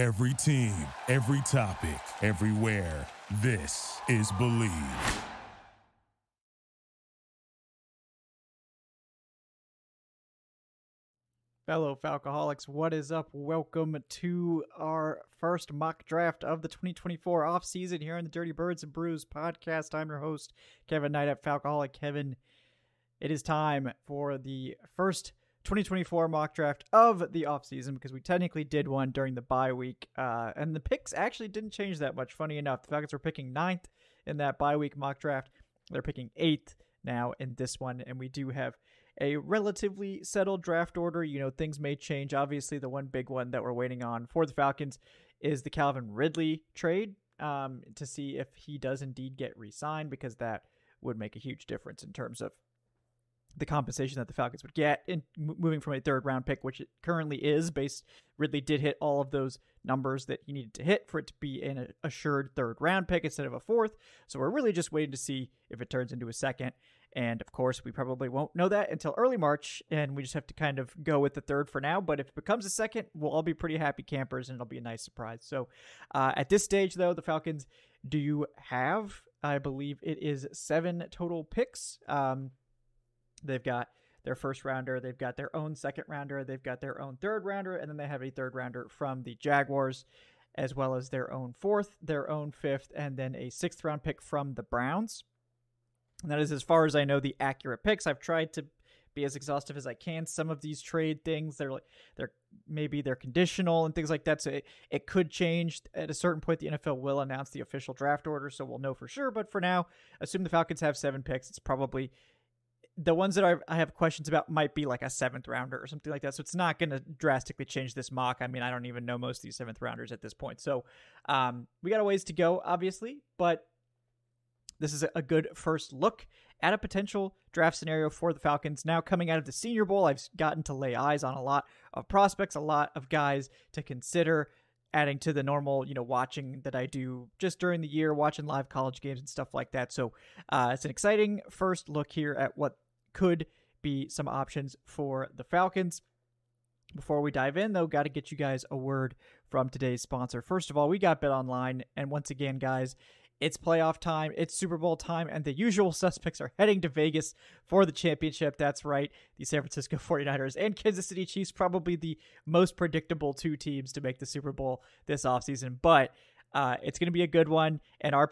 Every team, every topic, everywhere. This is Bleav. Fellow Falcoholics, what is up? Welcome to our first mock draft of the 2024 offseason here on the Dirty Birds and Brews podcast. I'm your host, Kevin Knight at Falcoholic. Kevin, it is time for the first 2024 mock draft of the offseason because we technically did one during the bye week. Uh, and the picks actually didn't change that much. Funny enough, the Falcons were picking ninth in that bye week mock draft. They're picking eighth now in this one. And we do have a relatively settled draft order. You know, things may change. Obviously, the one big one that we're waiting on for the Falcons is the Calvin Ridley trade um, to see if he does indeed get re signed because that would make a huge difference in terms of the compensation that the Falcons would get in moving from a third round pick, which it currently is. Based Ridley did hit all of those numbers that he needed to hit for it to be an assured third round pick instead of a fourth. So we're really just waiting to see if it turns into a second. And of course, we probably won't know that until early March, and we just have to kind of go with the third for now. But if it becomes a second, we'll all be pretty happy campers, and it'll be a nice surprise. So uh, at this stage, though, the Falcons do have, I believe it is seven total picks. Um, They've got their first rounder, they've got their own second rounder, they've got their own third rounder, and then they have a third rounder from the Jaguars, as well as their own fourth, their own fifth, and then a sixth round pick from the Browns. And that is, as far as I know, the accurate picks. I've tried to be as exhaustive as I can. Some of these trade things, they're like they're maybe they're conditional and things like that. So it, it could change at a certain point. The NFL will announce the official draft order, so we'll know for sure. But for now, assume the Falcons have seven picks. It's probably the ones that I have questions about might be like a seventh rounder or something like that. So it's not going to drastically change this mock. I mean, I don't even know most of these seventh rounders at this point. So um, we got a ways to go, obviously, but this is a good first look at a potential draft scenario for the Falcons. Now, coming out of the Senior Bowl, I've gotten to lay eyes on a lot of prospects, a lot of guys to consider adding to the normal, you know, watching that I do just during the year, watching live college games and stuff like that. So uh, it's an exciting first look here at what could be some options for the Falcons. Before we dive in, though, got to get you guys a word from today's sponsor. First of all, we got Bet Online, and once again, guys, it's playoff time, it's Super Bowl time, and the usual suspects are heading to Vegas for the championship. That's right, the San Francisco 49ers and Kansas City Chiefs, probably the most predictable two teams to make the Super Bowl this offseason. But uh, it's going to be a good one, and our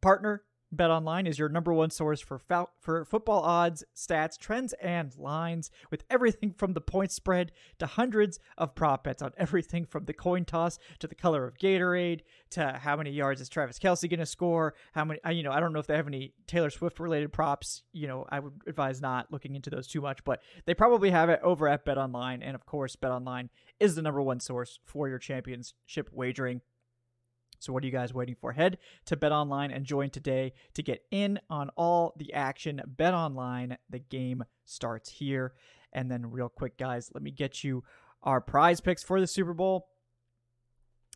partner, BetOnline is your number one source for fo- for football odds, stats, trends, and lines, with everything from the point spread to hundreds of prop bets on everything from the coin toss to the color of Gatorade to how many yards is Travis Kelce going to score. How many? You know, I don't know if they have any Taylor Swift related props. You know, I would advise not looking into those too much, but they probably have it over at BetOnline, and of course, BetOnline is the number one source for your championship wagering. So what are you guys waiting for? Head to Bet Online and join today to get in on all the action. Bet Online, the game starts here. And then real quick guys, let me get you our prize picks for the Super Bowl.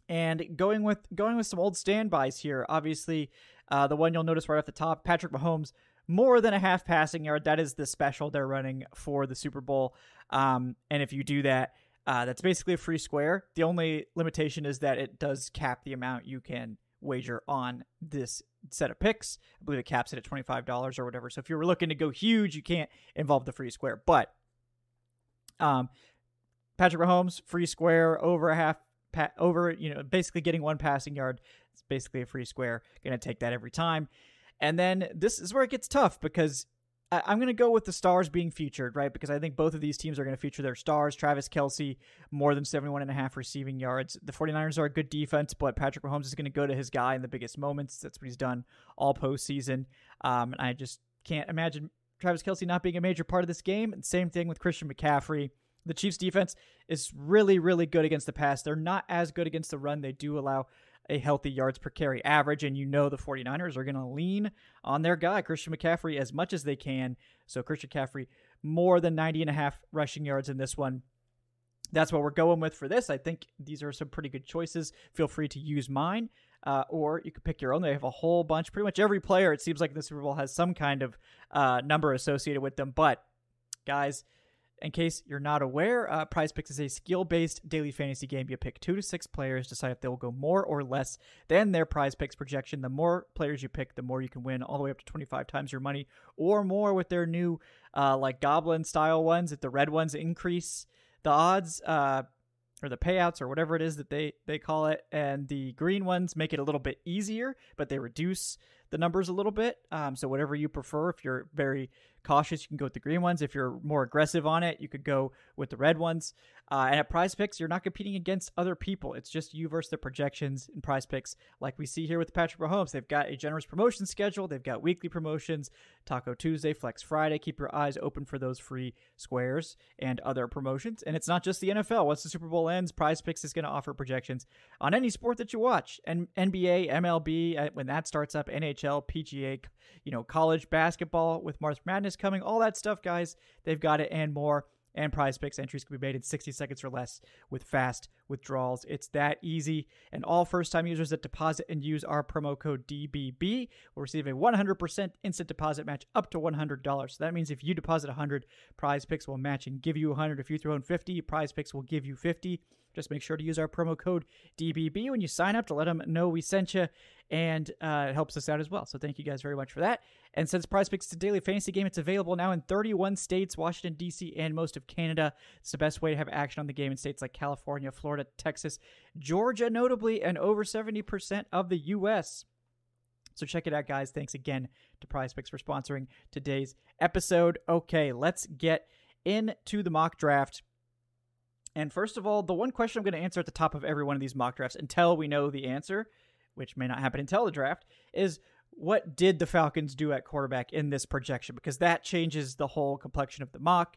And going with going with some old standbys here. Obviously, uh, the one you'll notice right off the top, Patrick Mahomes more than a half passing yard. That is the special they're running for the Super Bowl. Um, and if you do that, uh, that's basically a free square. The only limitation is that it does cap the amount you can wager on this set of picks. I believe it caps it at $25 or whatever. So if you were looking to go huge, you can't involve the free square. But um, Patrick Mahomes, free square, over a half, pa- over, you know, basically getting one passing yard. It's basically a free square. Going to take that every time. And then this is where it gets tough because I, am going to go with the stars being featured, right? Because I think both of these teams are going to feature their stars. Travis Kelce, more than 71 and a half receiving yards. The 49ers are a good defense, but Patrick Mahomes is going to go to his guy in the biggest moments. That's what he's done all postseason. Um, and I just can't imagine Travis Kelce not being a major part of this game. And same thing with Christian McCaffrey. The Chiefs defense is really, really good against the pass. They're not as good against the run. They do allow a healthy yards per carry average. And you know the 49ers are going to lean on their guy, Christian McCaffrey, as much as they can. So Christian McCaffrey, more than 90 and a half rushing yards in this one. That's what we're going with for this. I think these are some pretty good choices. Feel free to use mine. Uh, or you could pick your own. They have a whole bunch. Pretty much every player, it seems like the Super Bowl has some kind of uh, number associated with them. But guys, In case you're not aware, uh, Prize Picks is a skill based daily fantasy game. You pick two to six players, decide if they will go more or less than their Prize Picks projection. The more players you pick, the more you can win, all the way up to 25 times your money or more with their new, uh, like Goblin style ones. If the red ones increase the odds, uh, or the payouts or whatever it is that they they call it and the green ones make it a little bit easier but they reduce the numbers a little bit um, so whatever you prefer if you're very cautious, you can go with the green ones. If you're more aggressive on it, you could go with the red ones. Uh, and at Prize Picks, you're not competing against other people. It's just you versus the projections in Prize Picks, like we see here with Patrick Mahomes. They've got a generous promotion schedule. They've got weekly promotions, Taco Tuesday, Flex Friday. Keep your eyes open for those free squares and other promotions. And it's not just the NFL. Once the Super Bowl ends, Prize Picks is going to offer projections on any sport that you watch, and NBA, MLB, uh, when that starts up, NHL, PGA, you know, college basketball with March Madness coming, all that stuff, guys. They've got it and more. And prize picks entries can be made in 60 seconds or less with fast withdrawals. It's that easy. And all first time users that deposit and use our promo code DBB will receive a 100% instant deposit match up to $100. So that means if you deposit 100, prize picks will match and give you 100. If you throw in 50, prize picks will give you 50. Just make sure to use our promo code DBB when you sign up to let them know we sent you, and uh, it helps us out as well. So thank you guys very much for that. And since Prize Picks is a daily fantasy game, it's available now in 31 states, Washington, D.C., and most of Canada. It's the best way to have action on the game in states like California, Florida, Texas, Georgia, notably, and over 70% of the U.S. So check it out, guys. Thanks again to Prize Picks for sponsoring today's episode. Okay, let's get into the mock draft. And first of all, the one question I'm going to answer at the top of every one of these mock drafts until we know the answer, which may not happen until the draft, is what did the Falcons do at quarterback in this projection? Because that changes the whole complexion of the mock.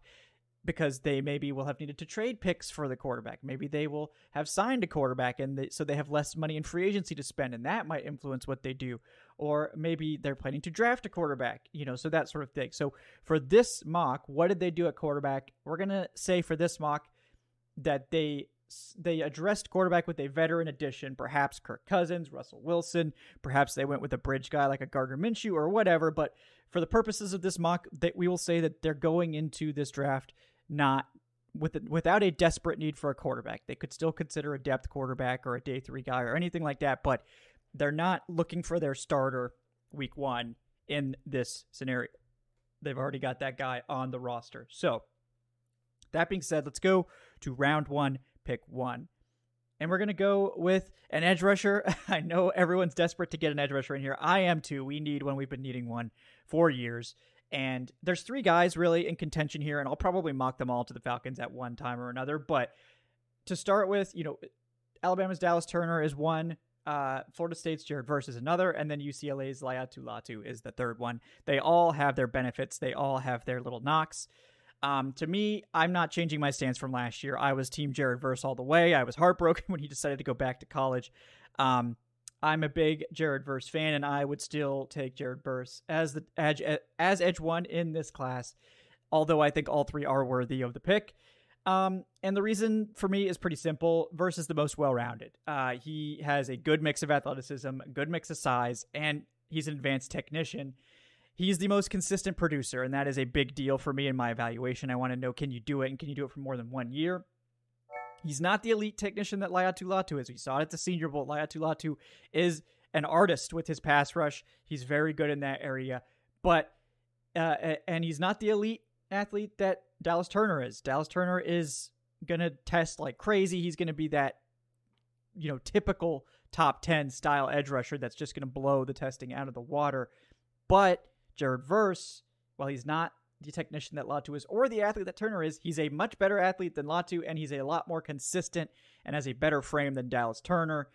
Because they maybe will have needed to trade picks for the quarterback. Maybe they will have signed a quarterback, and they, so they have less money in free agency to spend, and that might influence what they do. Or maybe they're planning to draft a quarterback, you know, so that sort of thing. So for this mock, what did they do at quarterback? We're gonna say for this mock, that they they addressed quarterback with a veteran addition, perhaps Kirk Cousins, Russell Wilson, perhaps they went with a bridge guy like a Gardner Minshew or whatever. But for the purposes of this mock, that we will say that they're going into this draft not with without a desperate need for a quarterback. They could still consider a depth quarterback or a day three guy or anything like that, but they're not looking for their starter week one in this scenario. They've already got that guy on the roster. So that being said, let's go to round one, pick one. And we're going to go with an edge rusher. I know everyone's desperate to get an edge rusher in here. I am too. We need one. We've been needing one for years. And there's three guys really in contention here, and I'll probably mock them all to the Falcons at one time or another. But to start with, you know, Alabama's Dallas Turner is one. Uh, Florida State's Jared Verse is another, and then UCLA's Laiatu Latu is the third one. They all have their benefits. They all have their little knocks. Um, to me, I'm not changing my stance from last year. I was Team Jared Verse all the way. I was heartbroken when he decided to go back to college. Um, I'm a big Jared Verse fan, and I would still take Jared Verse as the edge as edge one in this class. Although I think all three are worthy of the pick. Um, and the reason for me is pretty simple. Verse is the most well-rounded. Uh, he has a good mix of athleticism, good mix of size, and he's an advanced technician he's the most consistent producer, and that is a big deal for me in my evaluation. I want to know can you do it, and can you do it for more than one year? He's not the elite technician that Laiatu Latu is. We saw it at the Senior Bowl. Laiatu Latu is an artist with his pass rush. He's very good in that area, but uh, and he's not the elite athlete that Dallas Turner is. Dallas Turner is gonna test like crazy. He's gonna be that you know typical top 10 style edge rusher that's just to blow the testing out of the water. But Jared Verse, while he's not the technician that Latu is or the athlete that Turner is, he's a much better athlete than Latu and he's a lot more consistent and has a better frame than Dallas Turner.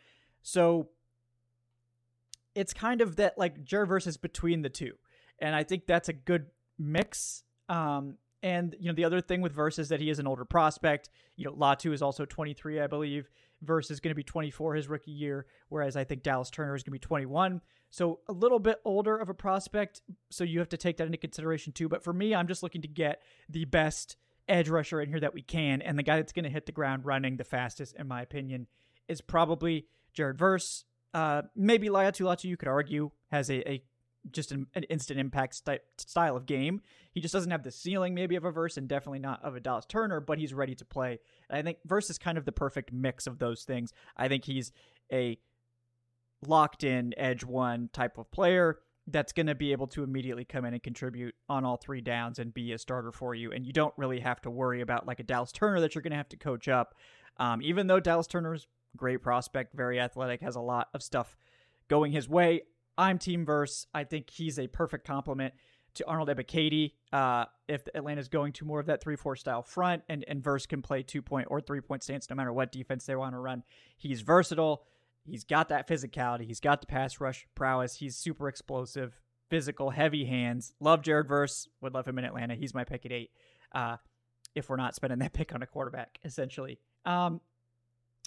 So it's kind of that like Verse is between the two. And I think that's a good mix. Um, and you know the other thing with Verse is that he is an older prospect. You know Latu is also 23, I believe. Verse is going to be 24 his rookie year, whereas I think Dallas Turner is going to be 21. So a little bit older of a prospect. So you have to take that into consideration too. But for me, I'm just looking to get the best edge rusher in here that we can. And the guy that's going to hit the ground running the fastest, in my opinion, is probably Jared Verse. Uh, maybe Laiatu Latu, you could argue, has a, a just an, an instant impact st- style of game. He just doesn't have the ceiling maybe of a verse and definitely not of a Dallas Turner, but he's ready to play. And I think verse is kind of the perfect mix of those things. I think he's a locked in edge one type of player that's going to be able to immediately come in and contribute on all three downs and be a starter for you. And you don't really have to worry about like a Dallas Turner that you're going to have to coach up. Um, even though Dallas Turner's great prospect, very athletic, has a lot of stuff going his way. I'm team verse. I think he's a perfect complement to Arnold Ebiketie. Uh, if Atlanta's going to more of that 3 4 style front and, and Verse can play two point or three point stance no matter what defense they want to run, he's versatile. He's got that physicality. He's got the pass rush prowess. He's super explosive, physical, heavy hands. Love Jared Verse. Would love him in Atlanta. He's my pick at eight. Uh, if we're not spending that pick on a quarterback, essentially. Um,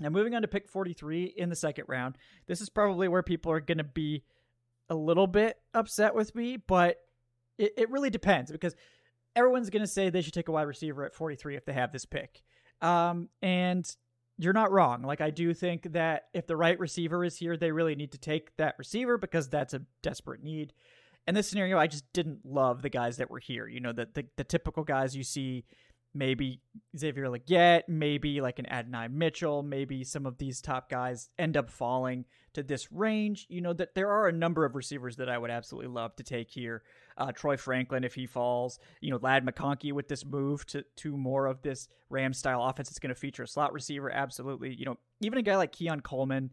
now, moving on to pick 43 in the second round. This is probably where people are going to be a little bit upset with me, but it, it really depends because everyone's going to say they should take a wide receiver at 43 if they have this pick. Um, and you're not wrong. Like, I do think that if the right receiver is here, they really need to take that receiver because that's a desperate need. In this scenario, I just didn't love the guys that were here. You know, the, the, the typical guys you see maybe Xavier Legette, maybe like an Adonai Mitchell, maybe some of these top guys end up falling to this range. You know, that there are a number of receivers that I would absolutely love to take here. Uh, Troy Franklin, if he falls, you know, Ladd McConkey with this move to, to more of this Ram style offense, it's going to feature a slot receiver. Absolutely. You know, even a guy like Keon Coleman,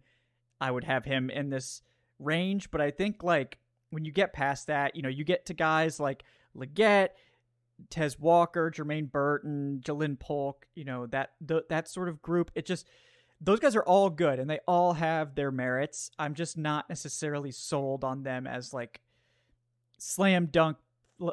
I would have him in this range. But I think like when you get past that, you know, you get to guys like Legette Tez Walker, Jermaine Burton, Ja'Lynn Polk, you know, that that sort of group. It just those guys are all good and they all have their merits. I'm just not necessarily sold on them as like slam dunk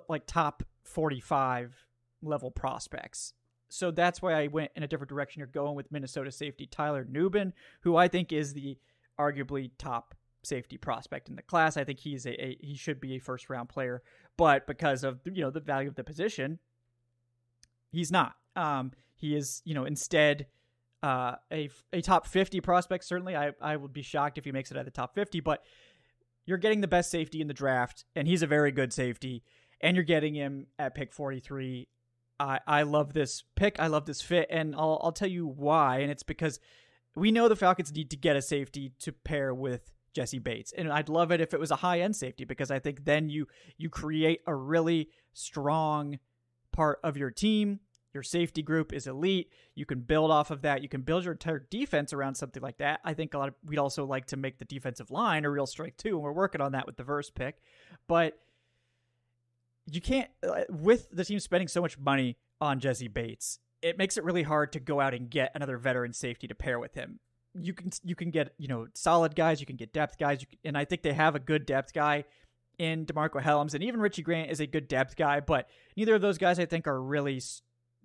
like top 45 level prospects. So that's why I went in a different direction. You're going with Minnesota safety Tyler Nubin, who I think is the arguably top safety prospect in the class. I think he's a, a, he should be a first round player but because of you know the value of the position, he's not. Um, he is you know instead uh, a a top fifty prospect. Certainly, I I would be shocked if he makes it at the top fifty, but you're getting the best safety in the draft, and he's a very good safety, and you're getting him at pick forty three. I I love this pick. I love this fit, and I'll I'll tell you why, and it's because we know the Falcons need to get a safety to pair with Jessie Bates. And I'd love it if it was a high end safety because I think then you you create a really strong part of your team. Your safety group is elite. You can build off of that. You can build your entire defense around something like that. I think a lot of we'd also like to make the defensive line a real strength too, and we're working on that with the verse pick. But you can't uh, with the team spending so much money on Jessie Bates. It makes it really hard to go out and get another veteran safety to pair with him you can you can get you know solid guys, you can get depth guys, can, and I think they have a good depth guy in Demarcco Hellams, and even Richie Grant is a good depth guy, but neither of those guys I think are really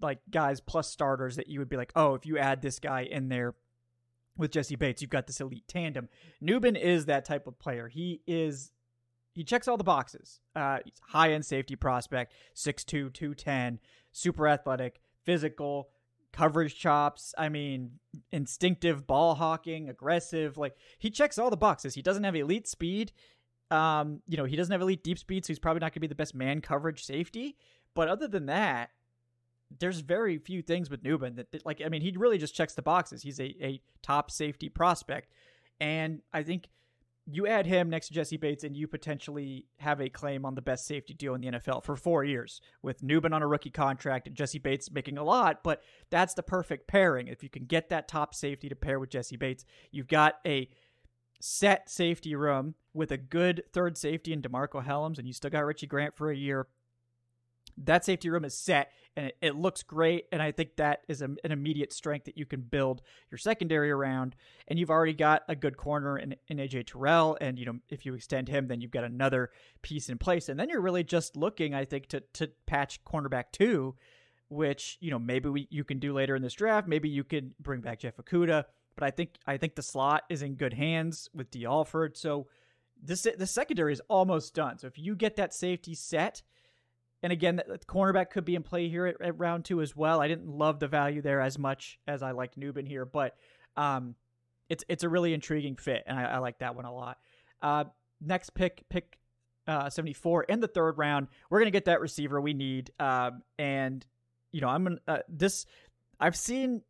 like guys plus starters that you would be like, oh, if you add this guy in there with Jessie Bates, you've got this elite tandem. Nubin is that type of player. He is he checks all the boxes. Uh, high end safety prospect, 6'2", 210, super athletic, physical, coverage chops. I mean, instinctive ball hawking, aggressive. Like he checks all the boxes. He doesn't have elite speed. Um, you know, he doesn't have elite deep speed, so he's probably not going to be the best man coverage safety. But other than that, there's very few things with Nubin that, that like I mean, he really just checks the boxes. He's a, a top safety prospect. And I think you add him next to Jessie Bates, and you potentially have a claim on the best safety deal in the NFL for four years with Nubin on a rookie contract and Jessie Bates making a lot. But that's the perfect pairing. If you can get that top safety to pair with Jessie Bates, you've got a set safety room with a good third safety in Demarcco Hellams, and you still got Richie Grant for a year. That safety room is set and it, it looks great. And I think that is a, an immediate strength that you can build your secondary around. And you've already got a good corner in, in AJ Terrell. And, you know, if you extend him, then you've got another piece in place. And then you're really just looking, I think, to, to patch cornerback two, which, you know, maybe we, you can do later in this draft. Maybe you could bring back Jeff Okudah. But I think I think the slot is in good hands with Dee Alford. So this the secondary is almost done. So if you get that safety set, and again, the cornerback could be in play here at, at, round two as well. I didn't love the value there as much as I liked Nubin here, but um, it's it's a really intriguing fit, and I, I like that one a lot. Uh, next pick, pick uh, 74 in the third round. We're going to get that receiver we need. Um, and, you know, I'm to, uh, this, I've seen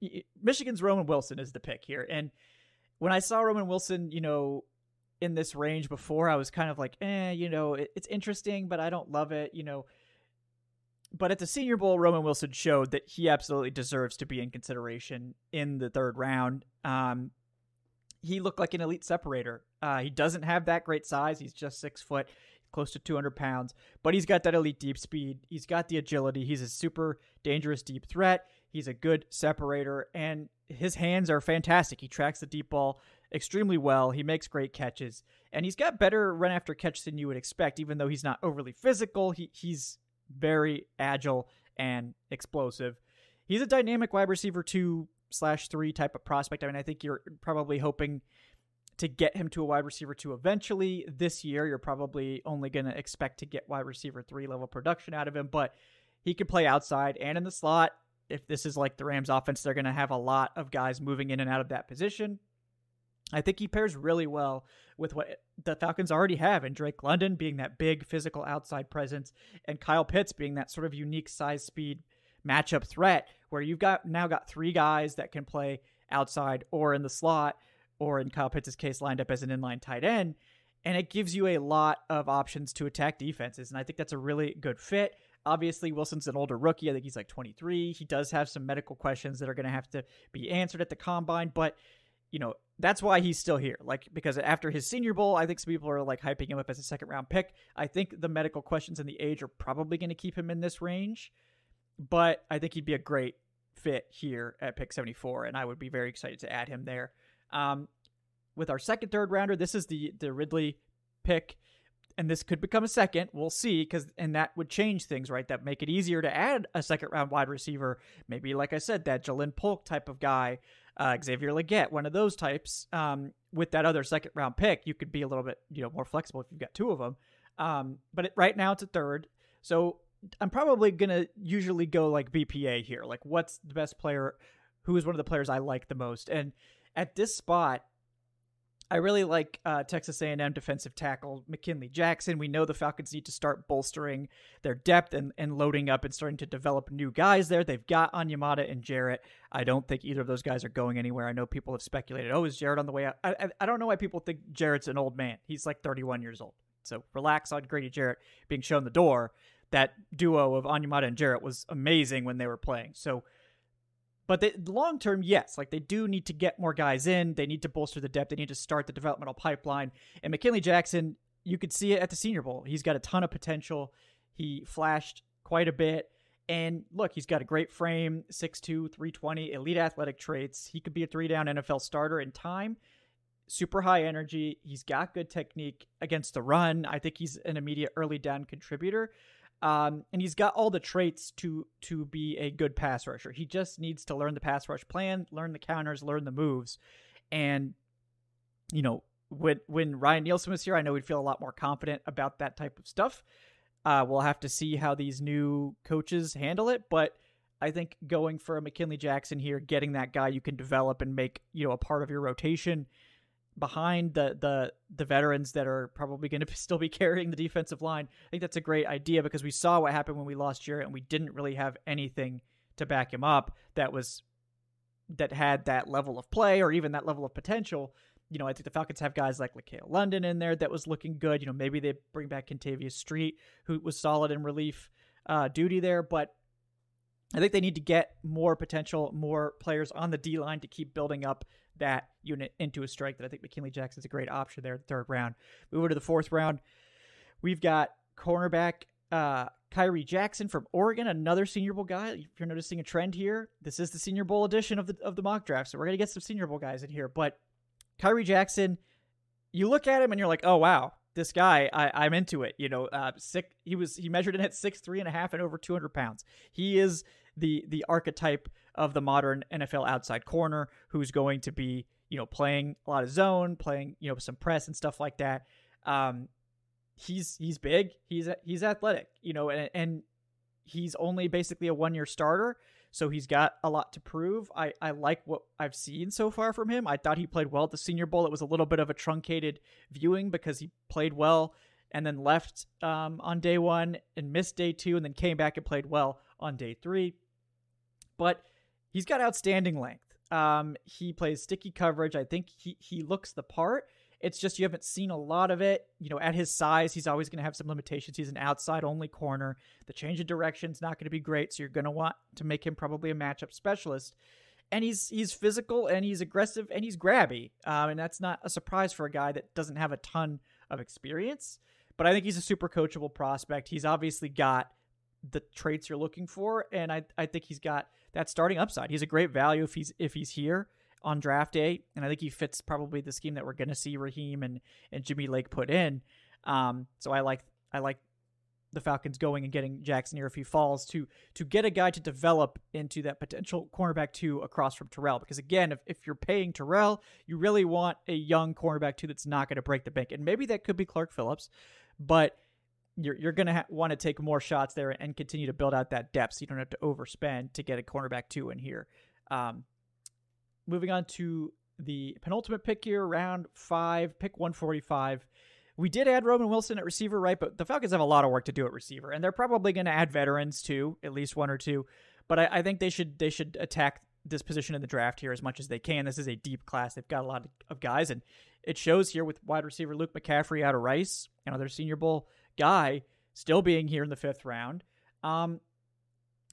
Michigan's Roman Wilson is the pick here. And when I saw Roman Wilson, you know, in this range before, I was kind of like, eh, you know, it, it's interesting, but I don't love it, you know. But at the Senior Bowl, Roman Wilson showed that he absolutely deserves to be in consideration in the third round. Um, he looked like an elite separator. Uh, he doesn't have that great size. He's just six foot close to 200 pounds, but he's got that elite deep speed. He's got the agility. He's a super dangerous deep threat. He's a good separator, and his hands are fantastic. He tracks the deep ball extremely well. He makes great catches, and he's got better run after catch than you would expect, even though he's not overly physical. He, he's very agile and explosive. He's a dynamic wide receiver two slash three type of prospect. I mean, I think you're probably hoping to get him to a wide receiver two eventually this year. You're probably only going to expect to get wide receiver three level production out of him, but he can play outside and in the slot. If this is like the Rams offense, they're going to have a lot of guys moving in and out of that position. I think he pairs really well with what the Falcons already have in Drake London being that big physical outside presence and Kyle Pitts being that sort of unique size speed matchup threat where you've got now got three guys that can play outside or in the slot or in Kyle Pitts' case, lined up as an inline tight end. And it gives you a lot of options to attack defenses. And I think that's a really good fit. Obviously, Wilson's an older rookie. I think he's like 23. He does have some medical questions that are going to have to be answered at the combine. But, you know, that's why he's still here. Like, because after his senior bowl, I think some people are like hyping him up as a second round pick. I think the medical questions and the age are probably going to keep him in this range. But I think he'd be a great fit here at pick 74. And I would be very excited to add him there. Um, with our second third rounder, this is the the Ridley pick, and this could become a second. We'll see, because and that would change things, right? That make it easier to add a second round wide receiver. Maybe, like I said, that Ja'Lynn Polk type of guy, uh, Xavier Legette, one of those types. Um, with that other second round pick, you could be a little bit you know more flexible if you've got two of them. Um, but it, right now it's a third, so I'm probably gonna usually go like BPA here. Like, what's the best player? Who is one of the players I like the most? And at this spot, I really like uh, Texas A&M defensive tackle McKinley Jackson. We know the Falcons need to start bolstering their depth and, and loading up and starting to develop new guys there. They've got Onyemata and Jarrett. I don't think either of those guys are going anywhere. I know people have speculated, oh, is Jarrett on the way out? I, I, I don't know why people think Jarrett's an old man. He's like 31 years old. So relax on Grady Jarrett being shown the door. That duo of Onyemata and Jarrett was amazing when they were playing. So but long term, yes, like they do need to get more guys in. They need to bolster the depth. They need to start the developmental pipeline. And McKinley Jackson, you could see it at the Senior Bowl. He's got a ton of potential. He flashed quite a bit. And look, he's got a great frame, 6'2, 320, elite athletic traits. He could be a three down NFL starter in time. Super high energy. He's got good technique against the run. I think he's an immediate early down contributor. Um, and he's got all the traits to to be a good pass rusher. He just needs to learn the pass rush plan, learn the counters, learn the moves, and you know when when Ryan Nielsen was here, I know we'd feel a lot more confident about that type of stuff. Uh, we'll have to see how these new coaches handle it, but I think going for a McKinley Jackson here, getting that guy you can develop and make you know a part of your rotation behind the the the veterans that are probably going to still be carrying the defensive line. I think that's a great idea because we saw what happened when we lost Jarrett and we didn't really have anything to back him up that was that had that level of play or even that level of potential. You know, I think the Falcons have guys like LaCale London in there that was looking good. You know, maybe they bring back Kentavius Street, who was solid in relief uh, duty there, but I think they need to get more potential, more players on the D line to keep building up that unit into a strike that I think McKinley Jackson's a great option there, The third round. Move over to the fourth round. We've got cornerback uh, Khyree Jackson from Oregon, another Senior Bowl guy. If you're noticing a trend here, this is the Senior Bowl edition of the of the mock draft, so we're gonna get some Senior Bowl guys in here. But Khyree Jackson, you look at him and you're like, oh wow, this guy, I, am into it. You know, uh, sick. He was he measured in at six three and a half and over 200 pounds. He is the the archetype of the modern NFL outside corner who's going to be you know playing a lot of zone, playing you know some press and stuff like that. Um, he's he's big, he's he's athletic, you know, and, and he's only basically a one year starter, so he's got a lot to prove. I I like what I've seen so far from him. I thought he played well at the Senior Bowl. It was a little bit of a truncated viewing because he played well and then left um, on day one and missed day two, and then came back and played well on day three. But he's got outstanding length. Um, he plays sticky coverage. I think he he looks the part. It's just you haven't seen a lot of it. You know, at his size, he's always going to have some limitations. He's an outside only corner. The change of direction is not going to be great, so you're going to want to make him probably a matchup specialist. And he's he's physical and he's aggressive and he's grabby, um, and that's not a surprise for a guy that doesn't have a ton of experience. But I think he's a super coachable prospect. He's obviously got the traits you're looking for, and I I think he's got that starting upside. He's a great value if he's if he's here on draft day, and I think he fits probably the scheme that we're going to see Raheem and and Jimmy Lake put in. Um, so I like I like the Falcons going and getting Jackson here if he falls to to get a guy to develop into that potential cornerback two across from Terrell. Because again, if, if you're paying Terrell, you really want a young cornerback two that's not going to break the bank, and maybe that could be Clark Phillips, but you're you're going to ha- want to take more shots there and continue to build out that depth so you don't have to overspend to get a cornerback two in here. Um, moving on to the penultimate pick here, round five, pick 145. We did add Roman Wilson at receiver, right? But the Falcons have a lot of work to do at receiver, and they're probably going to add veterans too, at least one or two. But I, I, think they should they should attack this position in the draft here as much as they can. This is a deep class; they've got a lot of guys, and it shows here with wide receiver Luke McCaffrey out of Rice, another Senior Bowl guy, still being here in the fifth round. Um,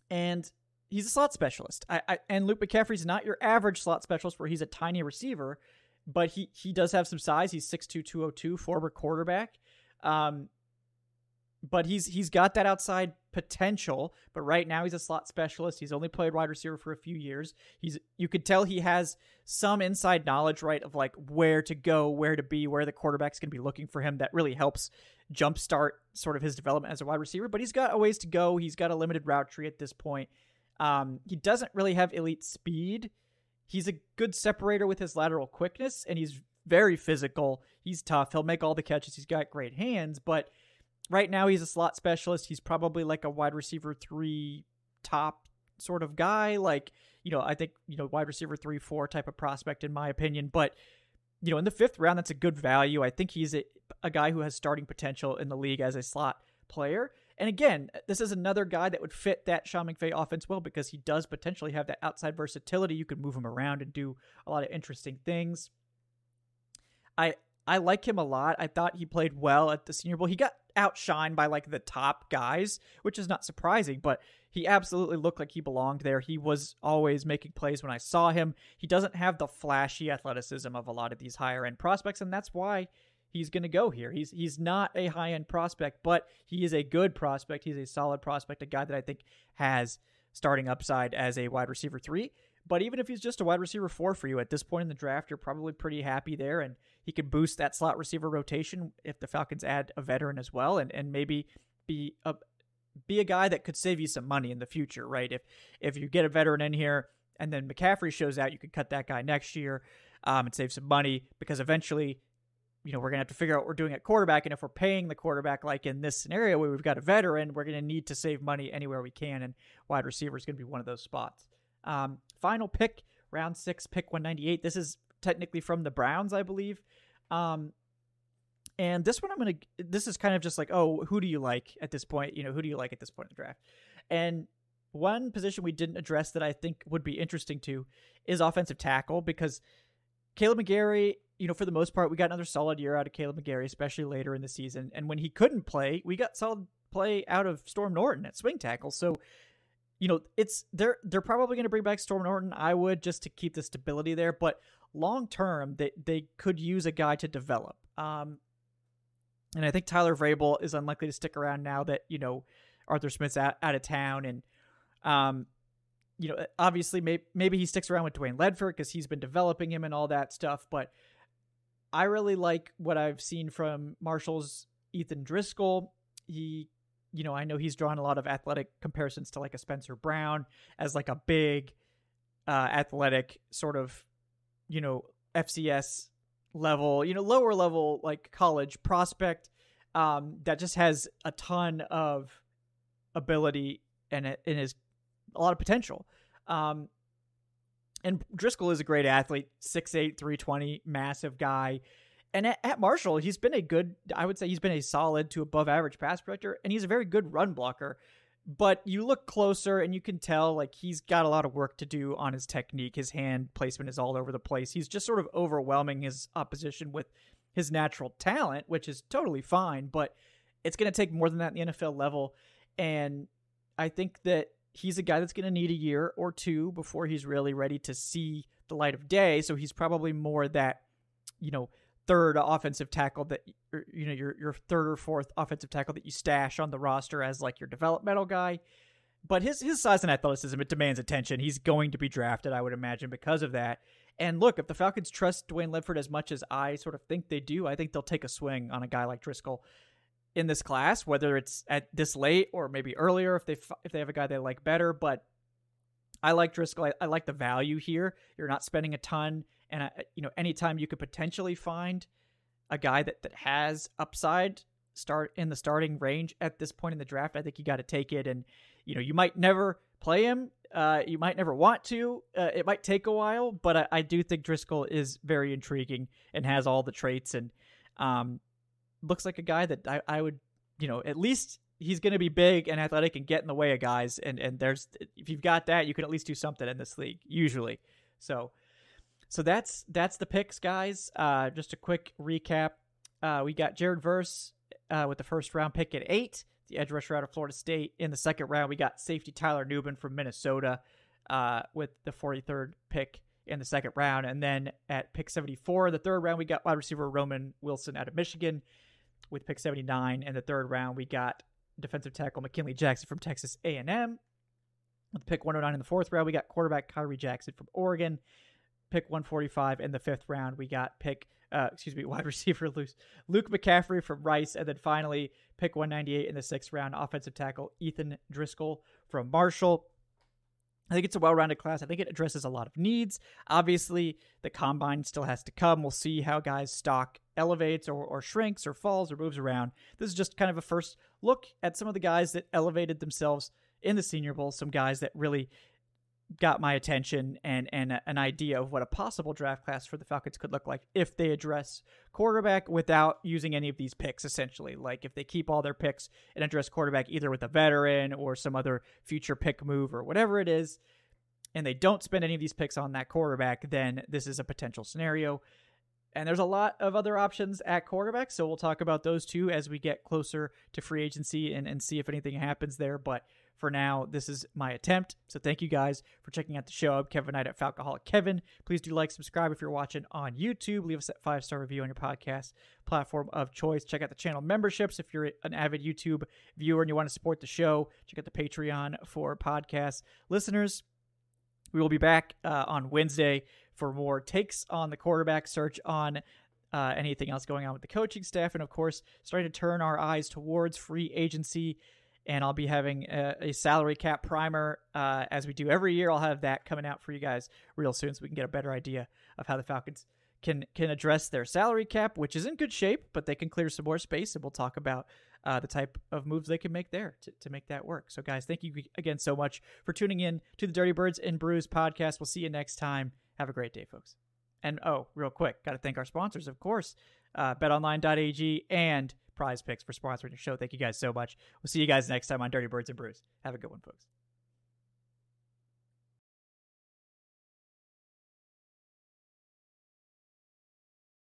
and he's a slot specialist. I, I and Luke McCaffrey's not your average slot specialist where he's a tiny receiver, but he he does have some size. He's 6'2", 202, former quarterback. Um, but he's he's got that outside potential. But right now he's a slot specialist. He's only played wide receiver for a few years. He's you could tell he has some inside knowledge, right, of like where to go, where to be, where the quarterback's to be looking for him. That really helps jumpstart sort of his development as a wide receiver. But he's got a ways to go. He's got a limited route tree at this point. Um, he doesn't really have elite speed. He's a good separator with his lateral quickness, and he's very physical. He's tough. He'll make all the catches. He's got great hands, but right now he's a slot specialist. He's probably like a wide receiver three top sort of guy. Like, you know, I think, you know, wide receiver three, four type of prospect in my opinion. But, you know, in the fifth round, that's a good value. I think he's a, a guy who has starting potential in the league as a slot player. And again, this is another guy that would fit that Sean McVay offense well because he does potentially have that outside versatility. You could move him around and do a lot of interesting things. I I like him a lot. I thought he played well at the Senior Bowl. He got outshined by like the top guys, which is not surprising, but he absolutely looked like he belonged there. He was always making plays when I saw him. He doesn't have the flashy athleticism of a lot of these higher end prospects, and that's why he's going to go here. He's he's not a high end prospect, but he is a good prospect. He's a solid prospect, a guy that I think has starting upside as a wide receiver three. But even if he's just a wide receiver four for you at this point in the draft, you're probably pretty happy there, and he could boost that slot receiver rotation if the Falcons add a veteran as well, and and maybe be a be a guy that could save you some money in the future, right? If if you get a veteran in here and then McCaffrey shows out, you could cut that guy next year um, and save some money because eventually you know, we're to have to figure out what we're doing at quarterback. And if we're paying the quarterback, like in this scenario where we've got a veteran, we're to need to save money anywhere we can. And wide receiver is to be one of those spots. Um, final pick, round six, pick 198. This is technically from the Browns, I believe. Um, and this one, I'm to, this is kind of just like, oh, who do you like at this point? You know, who do you like at this point in the draft? And one position we didn't address that I think would be interesting to is offensive tackle because Kaleb McGary, you know, for the most part, we got another solid year out of Kaleb McGary, especially later in the season. And when he couldn't play, we got solid play out of Storm Norton at swing tackle. So, you know, it's they're they're probably going to bring back Storm Norton. I would just to keep the stability there, but long term, they they could use a guy to develop. Um, and I think Tyler Vrabel is unlikely to stick around now that you know Arthur Smith's out, out of town, and um, you know, obviously maybe maybe he sticks around with Dwayne Ledford because he's been developing him and all that stuff, but I really like what I've seen from Marshall's Ethan Driscoll. He, you know, I know he's drawn a lot of athletic comparisons to like a Spencer Brown as like a big, uh, athletic sort of, you know, FCS level, you know, lower level like college prospect um, that just has a ton of ability and it, and is a lot of potential. Um, and Driscoll is a great athlete, 6'8, 320, massive guy. And at, at, Marshall, he's been a good, I would say he's been a solid to above average pass protector, and he's a very good run blocker. But you look closer and you can tell like he's got a lot of work to do on his technique. His hand placement is all over the place. He's just sort of overwhelming his opposition with his natural talent, which is totally fine, but it's going to take more than that in the NFL level. And I think that he's a guy that's going to need a year or two before he's really ready to see the light of day. So he's probably more that, you know, third offensive tackle that er, you know your your third or fourth offensive tackle that you stash on the roster as like your developmental guy. But his his size and athleticism it demands attention. He's going to be drafted, I would imagine, because of that. And look, if the Falcons trust Dwayne Ledford as much as I sort of think they do, I think they'll take a swing on a guy like Driscoll in this class, whether it's at this late or maybe earlier if they if they have a guy they like better. But I like Driscoll. I, I like the value here. You're not spending a ton, and I, you know anytime you could potentially find a guy that that has upside start in the starting range at this point in the draft, I think you got to take it. And you know you might never play him. Uh, you might never want to. Uh, it might take a while, but I, I, do think Driscoll is very intriguing and has all the traits and um, looks like a guy that I, I would, you know, at least he's going to be big and athletic and get in the way of guys. And and there's if you've got that, you can at least do something in this league usually. So so that's that's the picks, guys. Uh, just a quick recap. Uh, we got Jared Verse uh, with the first round pick at eight, the edge rusher out of Florida State. In the second round, we got safety Tyler Nubin from Minnesota uh, with the 43rd pick in the second round. And then at pick 74, the third round, we got wide receiver Roman Wilson out of Michigan with pick 79. In the third round, we got defensive tackle McKinley Jackson from Texas A&M. With pick 109 in the fourth round, we got quarterback Khyree Jackson from Oregon. Pick 145 in the fifth round, we got pick, uh, excuse me, wide receiver Luke, Luke McCaffrey from Rice. And then finally, pick 198 in the sixth round, offensive tackle Ethan Driscoll from Marshall. I think it's a well rounded class. I think it addresses a lot of needs. Obviously, the combine still has to come. We'll see how guys' stock elevates or, or shrinks or falls or moves around. This is just kind of a first look at some of the guys that elevated themselves in the Senior Bowl, some guys that really got my attention and and an idea of what a possible draft class for the Falcons could look like if they address quarterback without using any of these picks essentially. Like if they keep all their picks and address quarterback either with a veteran or some other future pick move or whatever it is and they don't spend any of these picks on that quarterback then this is a potential scenario. And there's a lot of other options at quarterback so we'll talk about those two as we get closer to free agency and, and see if anything happens there. But for now, this is my attempt. So thank you guys for checking out the show. I'm Kevin Knight at Falcoholic Kevin. Please do like, subscribe if you're watching on YouTube. Leave us a five star review on your podcast platform of choice. Check out the channel memberships if you're an avid YouTube viewer and you want to support the show. Check out the Patreon for podcast listeners. We will be back uh, on Wednesday for more takes on the quarterback search on uh, anything else going on with the coaching staff, and of course, starting to turn our eyes towards free agency and I'll be having a, a salary cap primer uh, as we do every year. I'll have that coming out for you guys real soon, so we can get a better idea of how the Falcons can can address their salary cap, which is in good shape, but they can clear some more space, and we'll talk about uh, the type of moves they can make there to, to make that work. So, guys, thank you again so much for tuning in to the Dirty Birds and Brews podcast. We'll see you next time. Have a great day, folks. And oh, real quick, got to thank our sponsors, of course, uh, betonline.ag and prize picks for sponsoring the show. Thank you guys so much. We'll see you guys next time on Dirty Birds and Brews. Have a good one, folks.